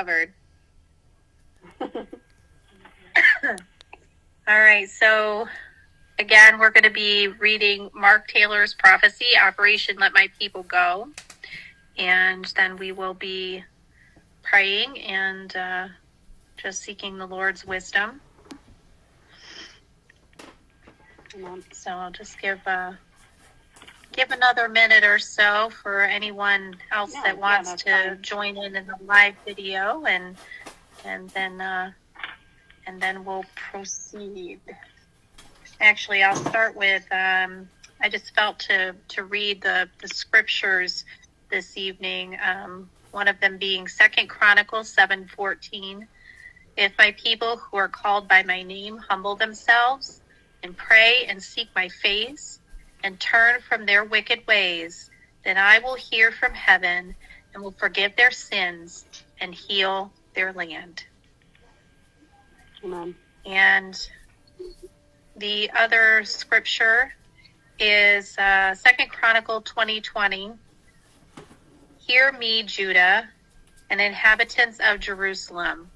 covered. All right, so again, we're going to be reading Mark Taylor's prophecy, Operation Let My People Go. And then we will be praying and uh, just seeking the Lord's wisdom. So I'll just give uh, give another minute or so for anyone else Yeah, that wants that's to fine. join in in the live video, and and then uh, and then we'll proceed. Actually, I'll start with. Um, I just felt to to read the the scriptures this evening. Um, one of them being Second Chronicles seven fourteen. If my people who are called by my name humble themselves and pray and seek my face and turn from their wicked ways, then I will hear from heaven and will forgive their sins and heal their land. Amen. And the other scripture is uh, Second Chronicle twenty twenty. Hear me, Judah, and inhabitants of Jerusalem.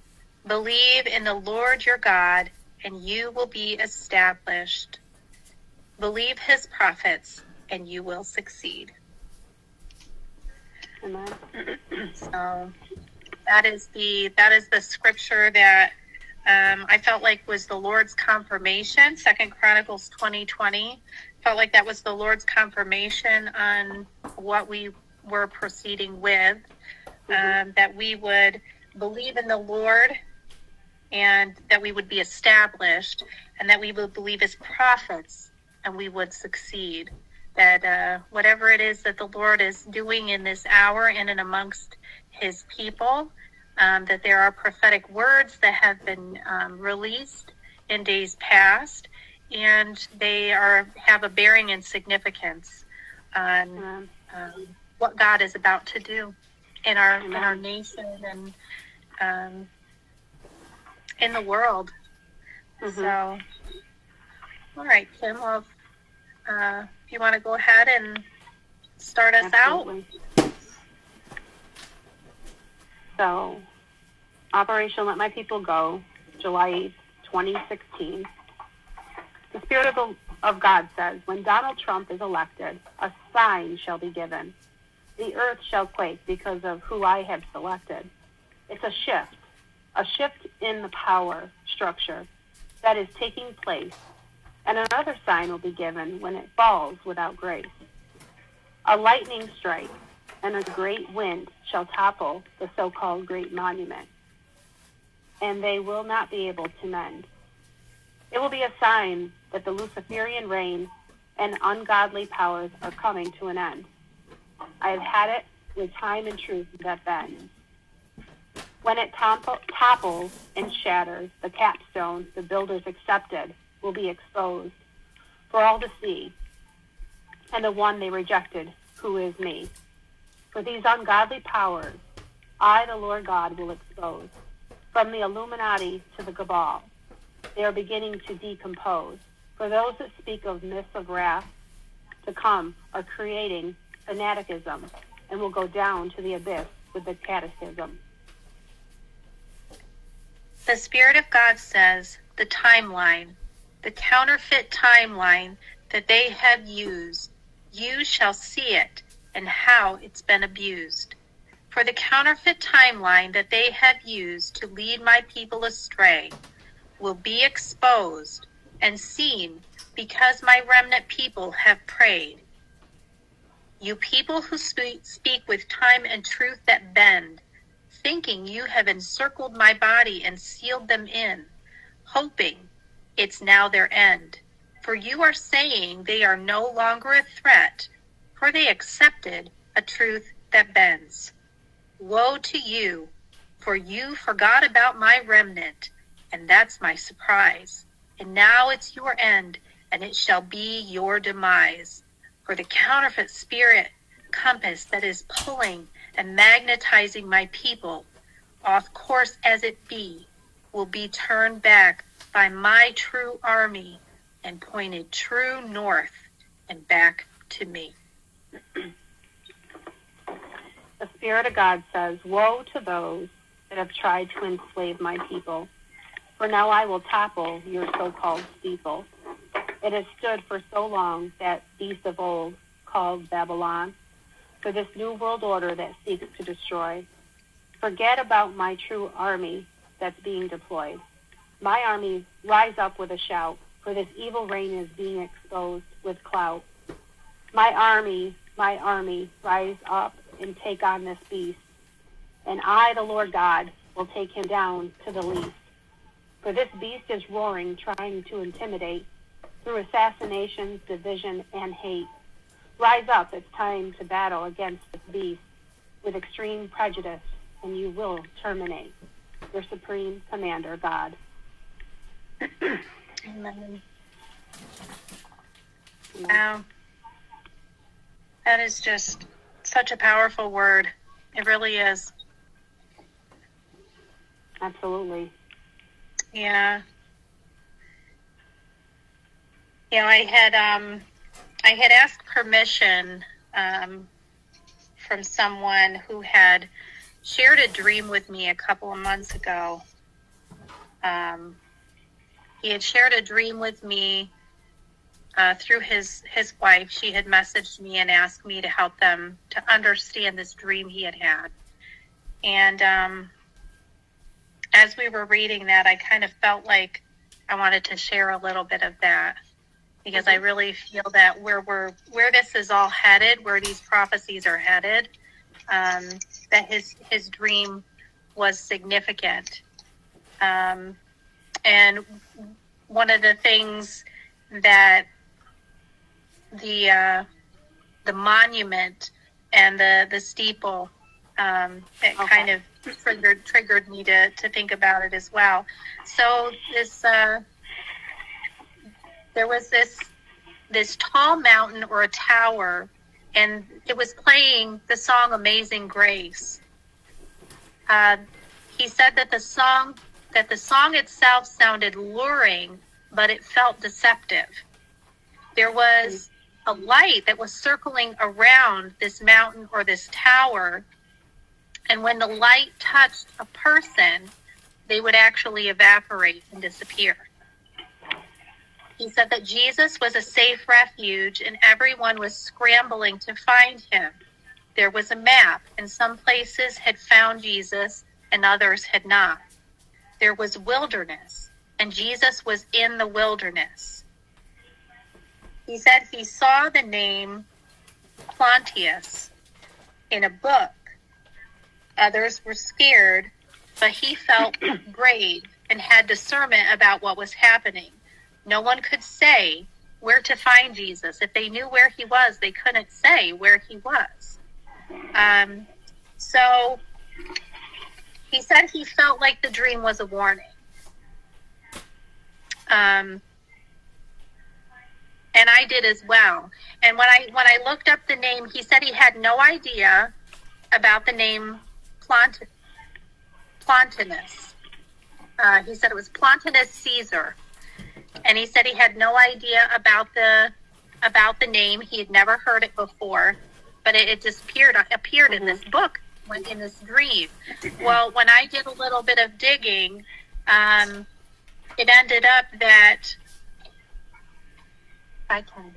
Believe in the Lord your God, and you will be established. Believe his prophets, and you will succeed. Amen. So that is the that is the scripture that um, I felt like was the Lord's confirmation. Second Chronicles twenty twenty felt like that was the Lord's confirmation on what we were proceeding with. Um, that we would believe in the Lord and that we would be established and that we would believe his prophets and we would succeed. That uh, whatever it is that the Lord is doing in this hour in and amongst his people, um, that there are prophetic words that have been um, released in days past, and they are have a bearing and significance on um, what God is about to do in our in our nation and um, in the world. Mhm. So, all right, Kim. Well, uh, if you want to go ahead and start us out. So, Operation Let My People Go, July 8th, 2016. The Spirit of, the, of God says, When Donald Trump is elected, a sign shall be given. The earth shall quake because of who I have selected. It's a shift, a shift in the power structure that is taking place. And another sign will be given when it falls without grace. A lightning strike and a great wind shall topple the so called great monument, and they will not be able to mend. It will be a sign that the Luciferian reign and ungodly powers are coming to an end. I have had it with time and truth that bends. When it topples and shatters, the capstone the builders accepted will be exposed for all to see, and the one they rejected, who is me. For these ungodly powers, I, the Lord God, will expose. From the Illuminati to the Cabal, they are beginning to decompose. For those that speak of myths of wrath to come are creating fanaticism and will go down to the abyss with the catechism. The Spirit of God says the timeline, the counterfeit timeline that they have used, you shall see it and how it's been abused. For the counterfeit timeline that they have used to lead my people astray will be exposed and seen because my remnant people have prayed. You people who speak, speak with time and truth that bend, thinking you have encircled my body and sealed them in, hoping it's now their end. For you are saying they are no longer a threat, for they accepted a truth that bends. Woe to you, for you forgot about my remnant, and that's my surprise. And now it's your end, and it shall be your demise. For the counterfeit spirit compass that is pulling and magnetizing my people, off course as it be, will be turned back by my true army and pointed true north and back to me. The Spirit of God says, Woe to those that have tried to enslave my people. For now I will topple your so-called steeple. It has stood for so long, that beast of old, called Babylon, for this new world order that seeks to destroy. Forget about my true army that's being deployed. My army, rise up with a shout, for this evil reign is being exposed with clout. My army, my army, rise up and take on this beast. And I, the Lord God, will take him down to the least. For this beast is roaring, trying to intimidate through assassinations, division, and hate. Rise up, it's time to battle against this beast with extreme prejudice, and you will terminate your supreme commander, God. Amen. Wow. That is just such a powerful word. It really is. Absolutely. Yeah. You know, I had um I had asked permission um, from someone who had shared a dream with me a couple of months ago. Um, he had shared a dream with me uh, through his his wife. She had messaged me and asked me to help them to understand this dream he had had. And um, as we were reading that, I kind of felt like I wanted to share a little bit of that because I really feel that where we're where this is all headed, where these prophecies are headed, um, that his his dream was significant. Um, and one of the things that the uh, the monument and the the steeple um, it okay. kind of triggered triggered me to to think about it as well. So this. Uh, there was this this tall mountain or a tower, and it was playing the song "Amazing Grace." Uh, he said that the song that the song itself sounded luring, but it felt deceptive. There was a light that was circling around this mountain or this tower, and when the light touched a person, they would actually evaporate and disappear. He said that Jesus was a safe refuge and everyone was scrambling to find him. There was a map, and some places had found Jesus and others had not. There was wilderness, and Jesus was in the wilderness. He said he saw the name Pontius in a book. Others were scared, but he felt brave and had discernment about what was happening. No one could say where to find Jesus. If they knew where he was, they couldn't say where he was. Um, so he said he felt like the dream was a warning. Um, and I did as well. And when I when I looked up the name, he said he had no idea about the name Plant, Plotinus. Uh, he said it was Plotinus Caesar and he said he had no idea about the about the name. He had never heard it before, but it, it just appeared in this book, in this dream. Well, when I did a little bit of digging, um, it ended up that I can.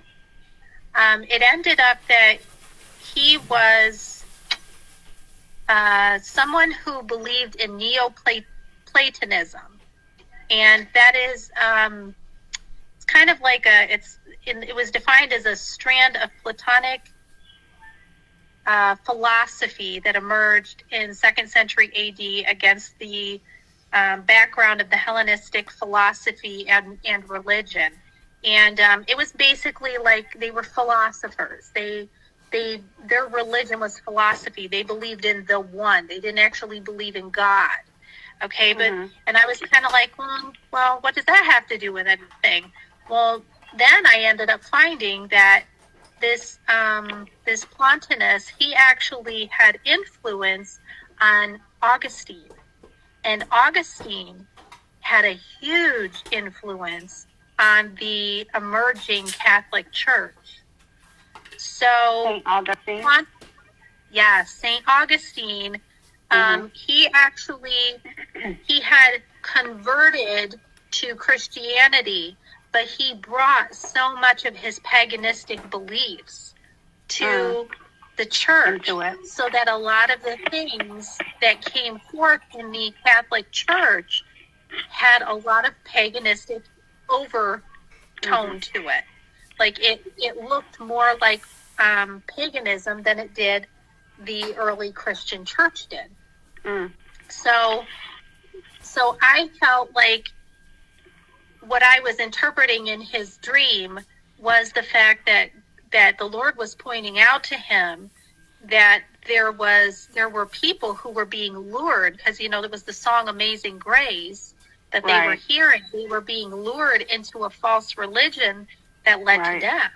Um, it ended up that he was uh, someone who believed in Neoplatonism, and that is um, kind of like a it's in, it was defined as a strand of Platonic uh, philosophy that emerged in second century AD against the um, background of the Hellenistic philosophy and, and religion. And um, it was basically like they were philosophers. They they their religion was philosophy. They believed in the one. They didn't actually believe in God. Okay, but mm-hmm. and I was kind of like, well, well, what does that have to do with anything? Well, then I ended up finding that this um, this Plotinus he actually had influence on Augustine, and Augustine had a huge influence on the emerging Catholic Church. So Augustine. yeah, Saint Augustine. Um, He actually he had converted to Christianity, but he brought so much of his paganistic beliefs to Mm. the church, so that a lot of the things that came forth in the Catholic Church had a lot of paganistic overtone to it. Like it, it looked more like um, paganism than it did the early Christian church did. Mm. So, so I felt like what I was interpreting in his dream was the fact that that the Lord was pointing out to him that there was there were people who were being lured because you know there was the song Amazing Grace that they were hearing. They were being lured into a false religion that led Right. to death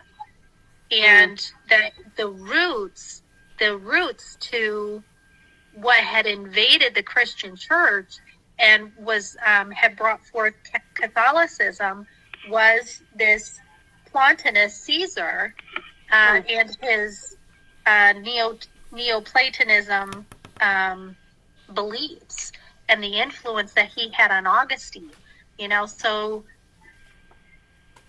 and that the roots the roots to what had invaded the Christian church and was um, had brought forth Catholicism was this Plotinus Caesar uh, and his uh, neo Neoplatonism um, beliefs and the influence that he had on Augustine. You know, so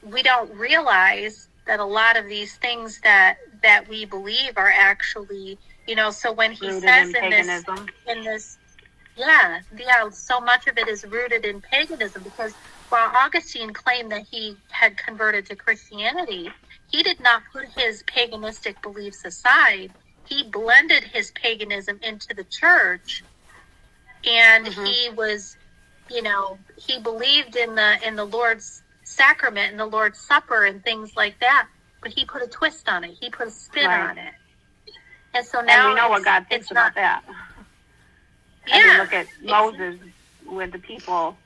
we don't realize that a lot of these things that that we believe are actually, you know. So when he Rooted says in in this in this yeah yeah so much of it is rooted in paganism because while augustine claimed that he had converted to christianity he did not put his paganistic beliefs aside he blended his paganism into the church and Mhm. he was you know he believed in the in the lord's sacrament and the lord's supper and things like that but he put a twist on it he put a spin Right. on it and so now And we know what God thinks about not that. yeah I mean, look at Moses with the people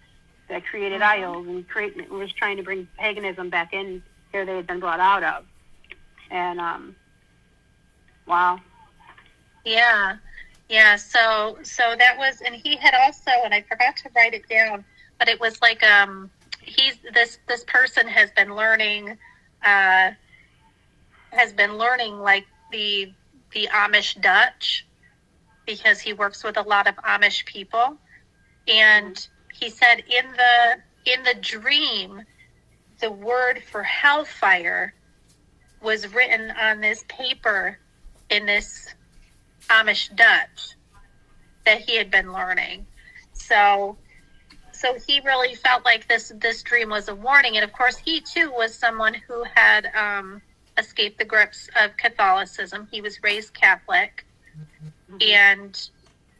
that created idols and create was trying to bring paganism back in here they had been brought out of. And um wow. Yeah, yeah. So, so that was, and he had also, and I forgot to write it down, but it was like, um, he's this this person has been learning, uh, has been learning like the the Amish Dutch because he works with a lot of Amish people, and he said in the in the dream, the word for hellfire was written on this paper in this Amish Dutch that he had been learning. So so he really felt like this this dream was a warning and of course he too was someone who had um, escaped the grips of Catholicism. He was raised Catholic and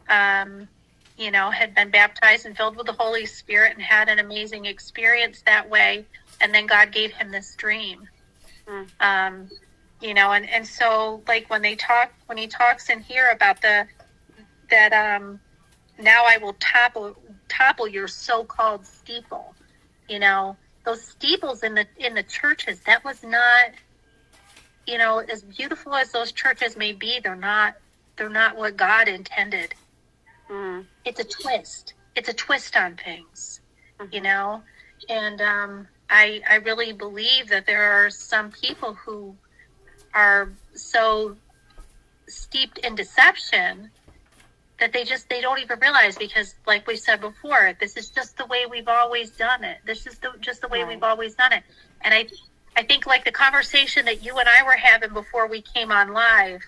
um, you know had been baptized and filled with the Holy Spirit and had an amazing experience that way and then God gave him this dream. Mm. Um, you know and and so like when they talk when he talks in here about the that um now i will topple topple your so-called steeple you know those steeples in the in the churches that was not you know as beautiful as those churches may be they're not they're not what god intended Mm. it's a twist it's a twist on things Mhm. you know and um i i really believe that there are some people who are so steeped in deception that they just they don't even realize because like we said before this is just the way we've always done it this is the, just the way Right. we've always done it and i i think like the conversation that you and i were having before we came on live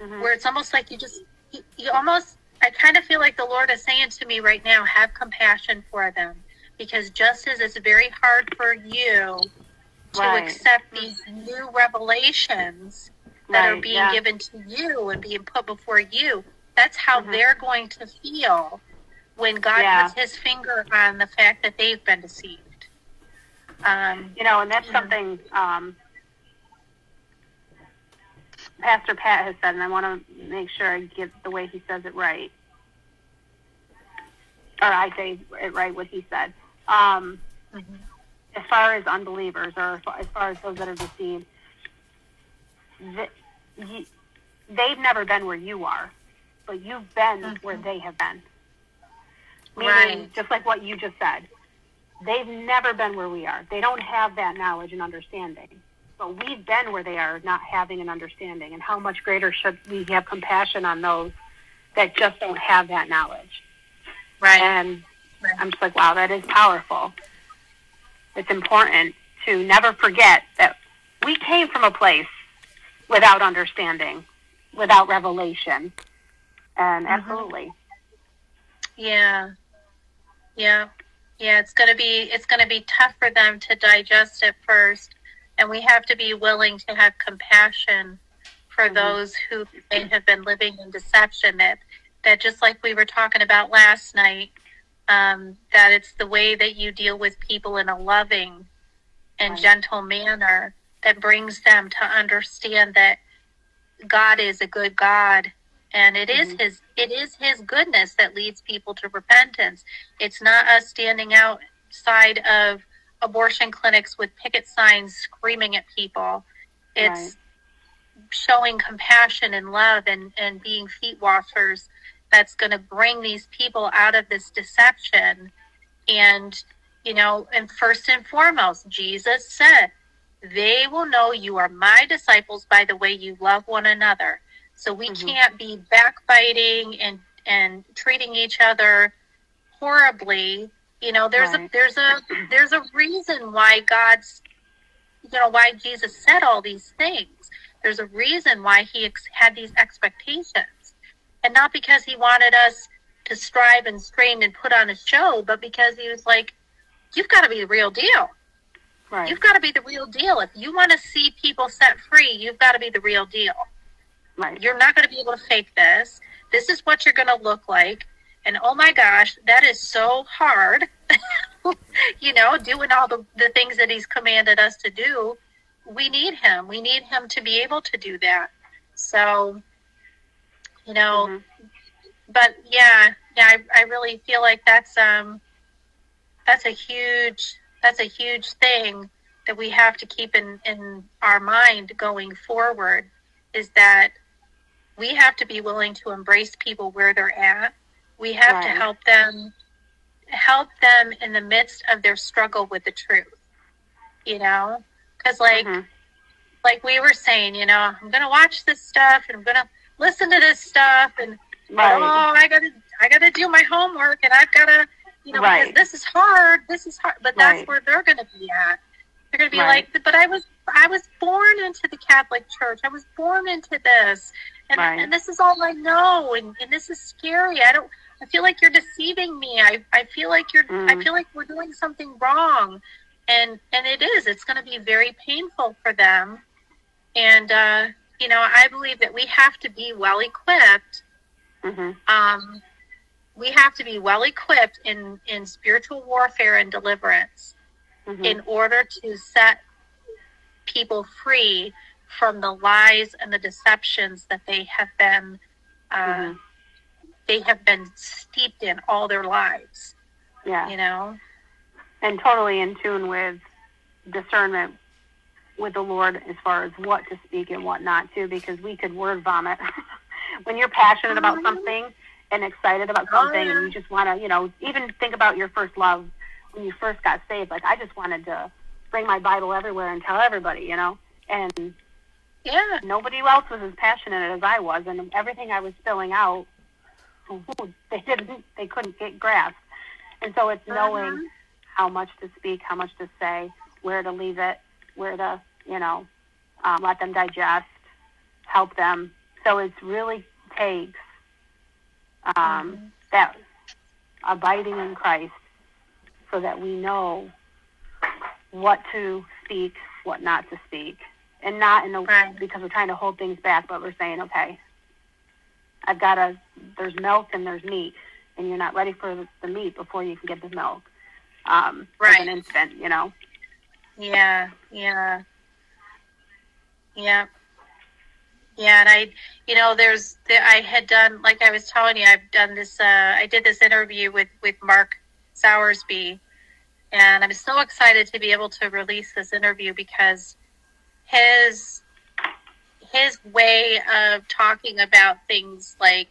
Mhm. where it's almost like you just you, you almost i kind of feel like the lord is saying to me right now have compassion for them because just as it's very hard for you to accept these new revelations that are being yeah. given to you and being put before you that's how Mhm. they're going to feel when god Yeah. puts his finger on the fact that they've been deceived um, You know, and that's something um, Pastor Pat has said, and I want to make sure I get the way he says it right. Or I say it right what he said. Um, mhm. as far as unbelievers, or as far as those that are deceived, they've never been where you are, but you've been Mhm. where they have been. Meaning, Right. just like what you just said, they've never been where we are. They don't have that knowledge and understanding. But we've been where they are not having an understanding. And how much greater should we have compassion on those that just don't have that knowledge? Right. And I'm just like, wow, that is powerful. It's important to never forget that we came from a place without understanding, without revelation. And Mhm. absolutely. Yeah. Yeah. Yeah, it's going to be it's going to be tough for them to digest it first, and we have to be willing to have compassion for Mhm. those who may have been living in deception that that just like we were talking about last night, um, that it's the way that you deal with people in a loving and Right. gentle manner that brings them to understand that God is a good God and it is Mhm. his it is his goodness that leads people to repentance. It's not us standing outside of abortion clinics with picket signs screaming at people. It's showing compassion and love and, and being feet washers that's going to bring these people out of this deception. And, you know, and first and foremost, Jesus said, they will know you are my disciples by the way you love one another. So we Mhm. can't be backbiting and, and treating each other horribly. You know, there's a there's a there's a reason why God's you know why Jesus said all these things. There's a reason why he ex- had these expectations, and not because he wanted us to strive and strain and put on a show, but because he was like, "You've got to be the real deal. Right. You've got to be the real deal. If you want to see people set free, you've got to be the real deal. right. You're not going to be able to fake this. This is what you're going to look like." And oh my gosh, that is so hard. you know, doing all the, the things that he's commanded us to do. We need him. We need him to be able to do that. So, you know, Mhm. but yeah, yeah, I, I really feel like that's um that's a huge that's a huge thing that we have to keep in, in our mind going forward is that we have to be willing to embrace people where they're at. We have to help them help them in the midst of their struggle with the truth. You know? Cuz like Mhm. like we were saying, you know, I'm gonna watch this stuff and I'm gonna listen to this stuff and Right. oh, I gotta I gotta do my homework and I've gotta you know Right. because this is hard, this is hard, but that's Right. where they're gonna be at. They're gonna be Right. like, but I was I was born into the Catholic Church. I was born into this, and Right. and this is all I know, and and this is scary. I don't. I feel like you're deceiving me. I I feel like you're. I Mm. feel like we're doing something wrong, and and it is. It's going to be very painful for them, and uh, you know I believe that we have to be well equipped Mhm. um, we have to be well equipped in, in spiritual warfare and deliverance Mhm. in order to set people free from the lies and the deceptions that they have been uh, Mhm. They have been steeped in all their lives Yeah. you know and totally in tune with discernment with the Lord as far as what to speak and what not to, because we could word vomit. when you're passionate about Mhm. something and excited about Oh, something, and you just want to, you know, even think about your first love when you first got saved. Like, I just wanted to bring my Bible everywhere and tell everybody, you know, and yeah nobody else was as passionate as I was, and everything I was spilling out, they didn't, they couldn't get grasp. And so it's knowing Mhm. how much to speak, how much to say, where to leave it, where to, you know, um, let them digest, help them. So it really takes um, Mhm. that abiding in Christ so that we know what to speak, what not to speak. And not in a Right. because we're trying to hold things back, but we're saying, okay, I've got to, there's milk and there's meat, and you're not ready for the, meat before you can get the milk. Um, As an infant, you know? Yeah, yeah, yeah, yeah. And I, you know, there's, there, I had done, like I was telling you, I've done this. Uh, I did this interview with with Mark Sowersby, and I'm so excited to be able to release this interview because his his way of talking about things like,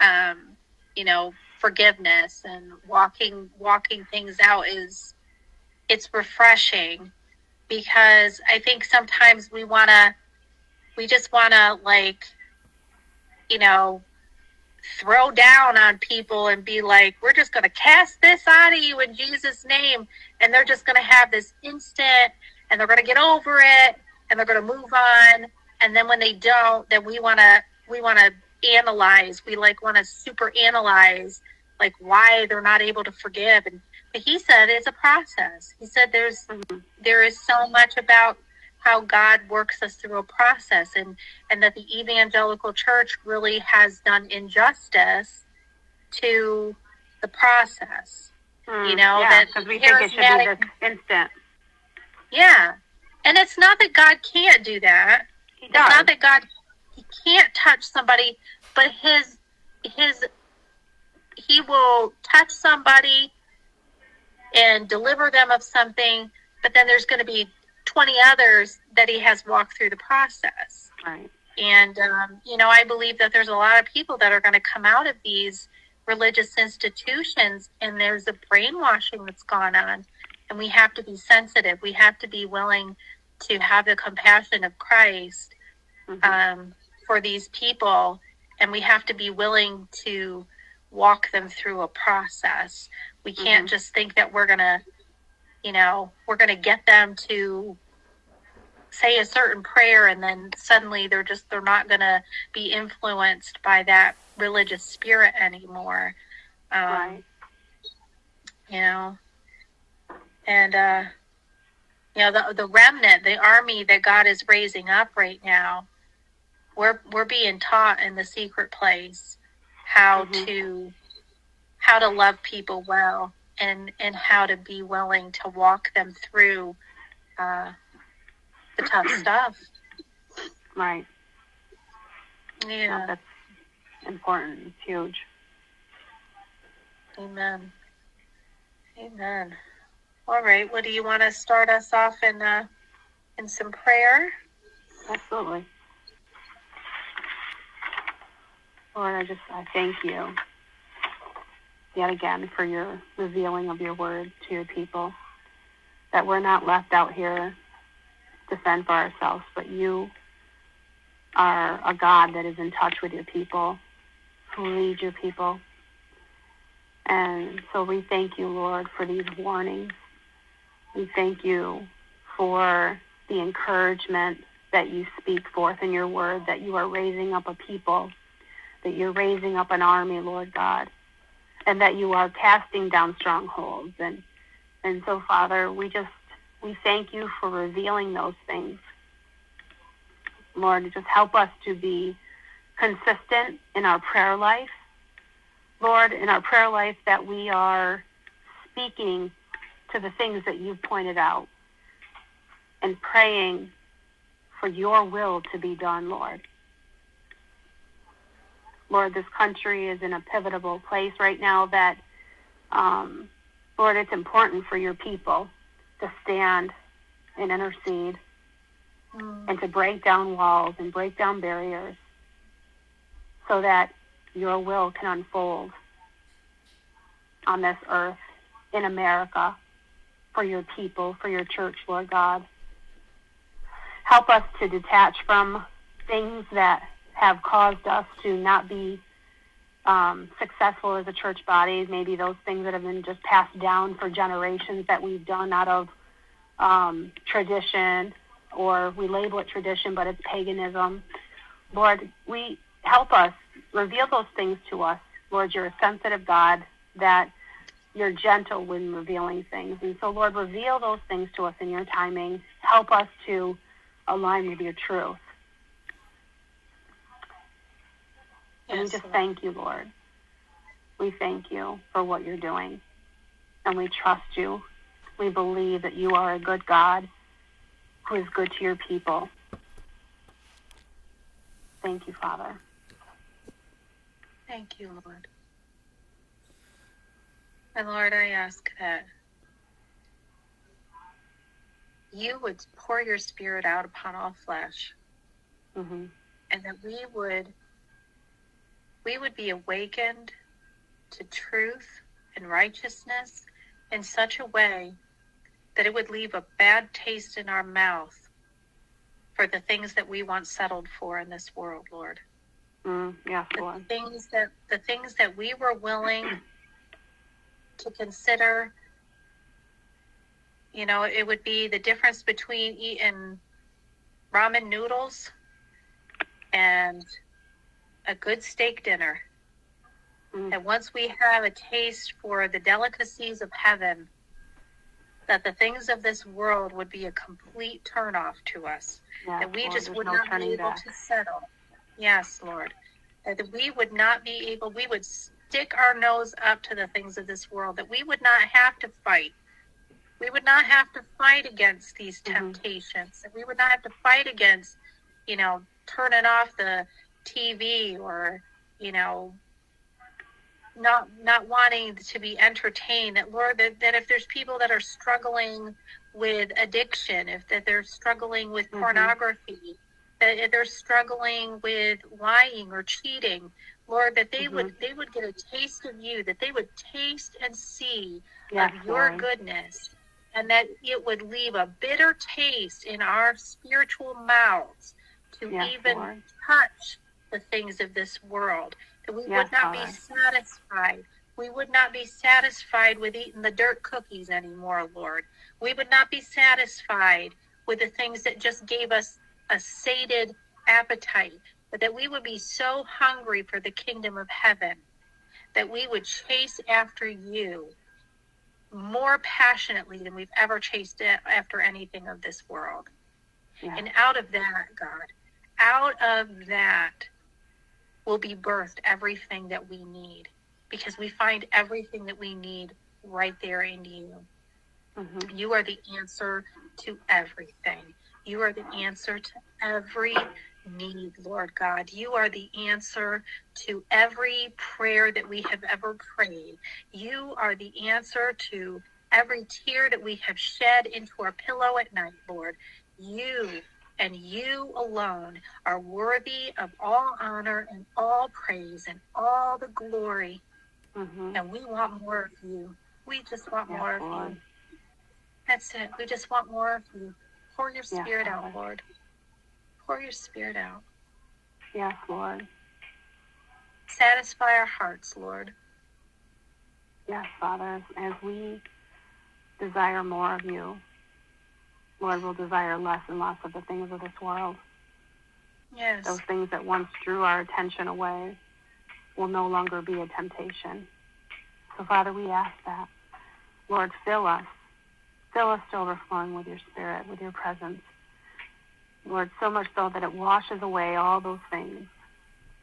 um, you know, forgiveness and walking walking things out is it's refreshing because I think sometimes we want to, we just want to like, you know, throw down on people and be like, we're just going to cast this out of you in Jesus' name. And they're just going to have this instant and they're going to get over it and they're going to move on. And then when they don't, then we want to, we want to analyze. We like want to super analyze like why they're not able to forgive. And but he said it's a process. He said there's, there is so much about how God works us through a process and, and that the evangelical church really has done injustice to the process. Mm, You know, yeah, that because we think it should be this instant. Yeah. And it's not that God can't do that. It's not that God he can't touch somebody, but his his he will touch somebody and deliver them of something, but then there's going to be 20 others that he has walked through the process. Right. And, um, you know, I believe that there's a lot of people that are going to come out of these religious institutions and there's a brainwashing that's gone on. And we have to be sensitive. We have to be willing to have the compassion of Christ Mhm. um, for these people. And we have to be willing to walk them through a process. We can't Mhm. just think that we're to, you know, we're to get them to say a certain prayer and then suddenly they're just they're not to be influenced by that religious spirit anymore um, right. you know and uh you know the the remnant the army that God is raising up right now we're we're being taught in the secret place how Mhm. to how to love people well and and how to be willing to walk them through uh the tough stuff Right. yeah That's important. It's huge. Amen. Amen. All right. Well, do you want to start us off in uh, in some prayer? Absolutely. Lord, I just I thank you yet again for your revealing of your word to your people. That we're not left out here to fend for ourselves, but you are a God that is in touch with your people, who leads your people. And so we thank you, Lord, for these warnings. We thank you for the encouragement that you speak forth in your word, that you are raising up a people, that you're raising up an army, Lord God, and that you are casting down strongholds. And and so, Father, we just we thank you for revealing those things. Lord, just help us to be consistent in our prayer life. Lord, in our prayer life that we are speaking to the things that you've pointed out and praying for your will to be done, Lord. Lord, this country is in a pivotal place right now that, um, Lord, it's important for your people to stand and intercede and to break down walls and break down barriers so that your will can unfold on this earth in America for your people, for your church, Lord God. Help us to detach from things that have caused us to not be um, successful as a church body. Maybe those things that have been just passed down for generations that we've done out of um, tradition, or we label it tradition, but it's paganism. Lord, we help us reveal those things to us. Lord, you're a sensitive God that you're gentle when revealing things. And so, Lord, reveal those things to us in your timing. Help us to align with your truth. And we just Lord. thank you, Lord. We thank you for what you're doing. And we trust you. We believe that you are a good God who is good to your people. Thank you, Father. Thank you, Lord. And Lord, I ask that you would pour your spirit out upon all flesh. Hmm and that we would we would be awakened to truth and righteousness in such a way that it would leave a bad taste in our mouth for the things that we once settled for in this world, Lord. Mm, yes, The things that the things that we were willing to consider. You know, it would be the difference between eating ramen noodles and a good steak dinner. Mm. And once we have a taste for the delicacies of heaven, that the things of this world would be a complete turnoff to us. Yes, that we Lord. just would no not be able back. to settle. Yes, Lord. That we would not be able, we would stick our nose up to the things of this world, that we would not have to fight. We would not have to fight against these Mhm. temptations. That we would not have to fight against, you know, turning off the TV or, you know, not not wanting to be entertained that lord that, that if there's people that are struggling with addiction if that they're struggling with Mhm. pornography that if they're struggling with lying or cheating lord that they would they would get a taste of you that they would taste and see Yes, of your Lord. goodness and that it would leave a bitter taste in our spiritual mouths to Yes, even Lord. touch the things of this world that we Yes, would not be satisfied. We would not be satisfied with eating the dirt cookies anymore lord. We would not be satisfied with the things that just gave us a sated appetite but that we would be so hungry for the kingdom of heaven that we would chase after you more passionately than we've ever chased after anything of this world. Yes. And out of that, God, out of that will be birthed everything that we need because we find everything that we need right there in you. Mhm. You are the answer to everything. You are the answer to every need, Lord God. You are the answer to every prayer that we have ever prayed. You are the answer to every tear that we have shed into our pillow at night, Lord. You and you alone are worthy of all honor and all praise and all the glory. Mhm. And we want more of you. We just want Yes, more of Lord. you. That's it. We just want more of you. Pour your spirit out, Father. Lord. Pour your spirit out. Yes, Lord. Satisfy our hearts, Lord. Yes, Father. As we desire more of you, Lord, we'll desire less and less of the things of this world. Yes. Those things that once drew our attention away will no longer be a temptation. So, Father, we ask that. Lord, fill us. Fill us to overflowing with your spirit, with your presence. Lord, so much so that it washes away all those things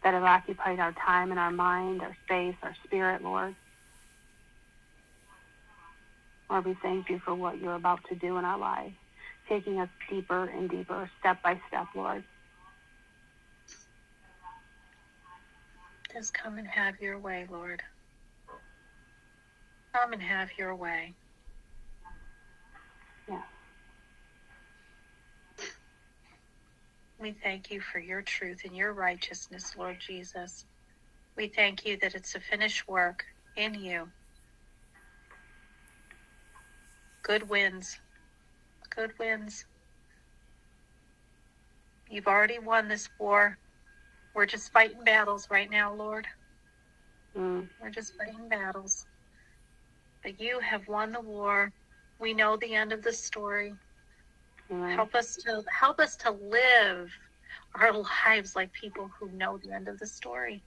that have occupied our time and our mind, our space, our spirit, Lord. Lord, we thank you for what you're about to do in our lives, taking us deeper and deeper, step by step, Lord. Just come and have your way, Lord. Come and have your way. Yes. We thank you for your truth and your righteousness, Lord Jesus. We thank you that it's a finished work in you. Good wins. Good wins. You've already won this war. We're just fighting battles right now, Lord. Mm. We're just fighting battles. But you have won the war. We know the end of the story. Help us to help us to live our lives like people who know the end of the story.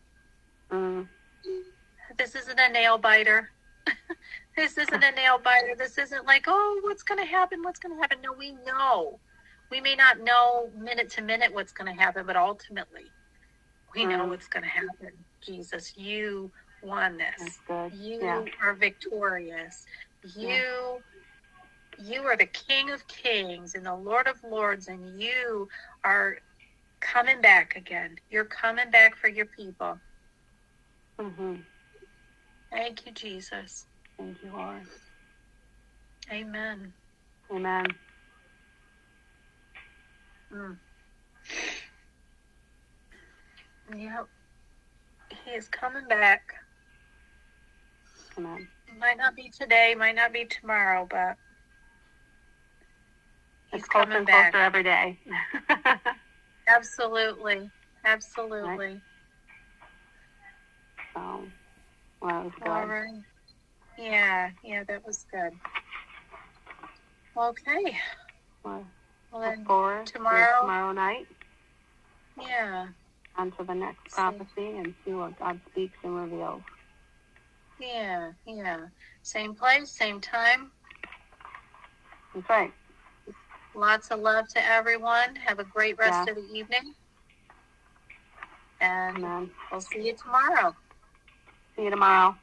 Mm. This isn't a nail biter. this isn't a nail biter. This isn't like, oh, what's going to happen? What's going to happen? No, we know. We may not know minute to minute what's going to happen, but ultimately, we know Mm. what's going to happen. Jesus, you won this. You Yeah. are victorious. You you are the King of Kings and the Lord of Lords, and you are coming back again. You're coming back for your people. hmm Thank you, Jesus. Thank you, Lord. Amen. Amen. Mm. Yep. He is coming back. Amen. Might not be today, might not be tomorrow, but He's it's closer coming and back. closer every day. Absolutely. Absolutely. so, oh, well, it was good. All right. Yeah, yeah, that was good. Okay. Well, Well then, to tomorrow- tomorrow night yeah, on to the next prophecy and see what God speaks and reveals. yeah, yeah. Same place, same time. That's right. Lots of love to everyone. Have a great rest Yeah. of the evening. And Amen. we'll see you tomorrow. See you tomorrow.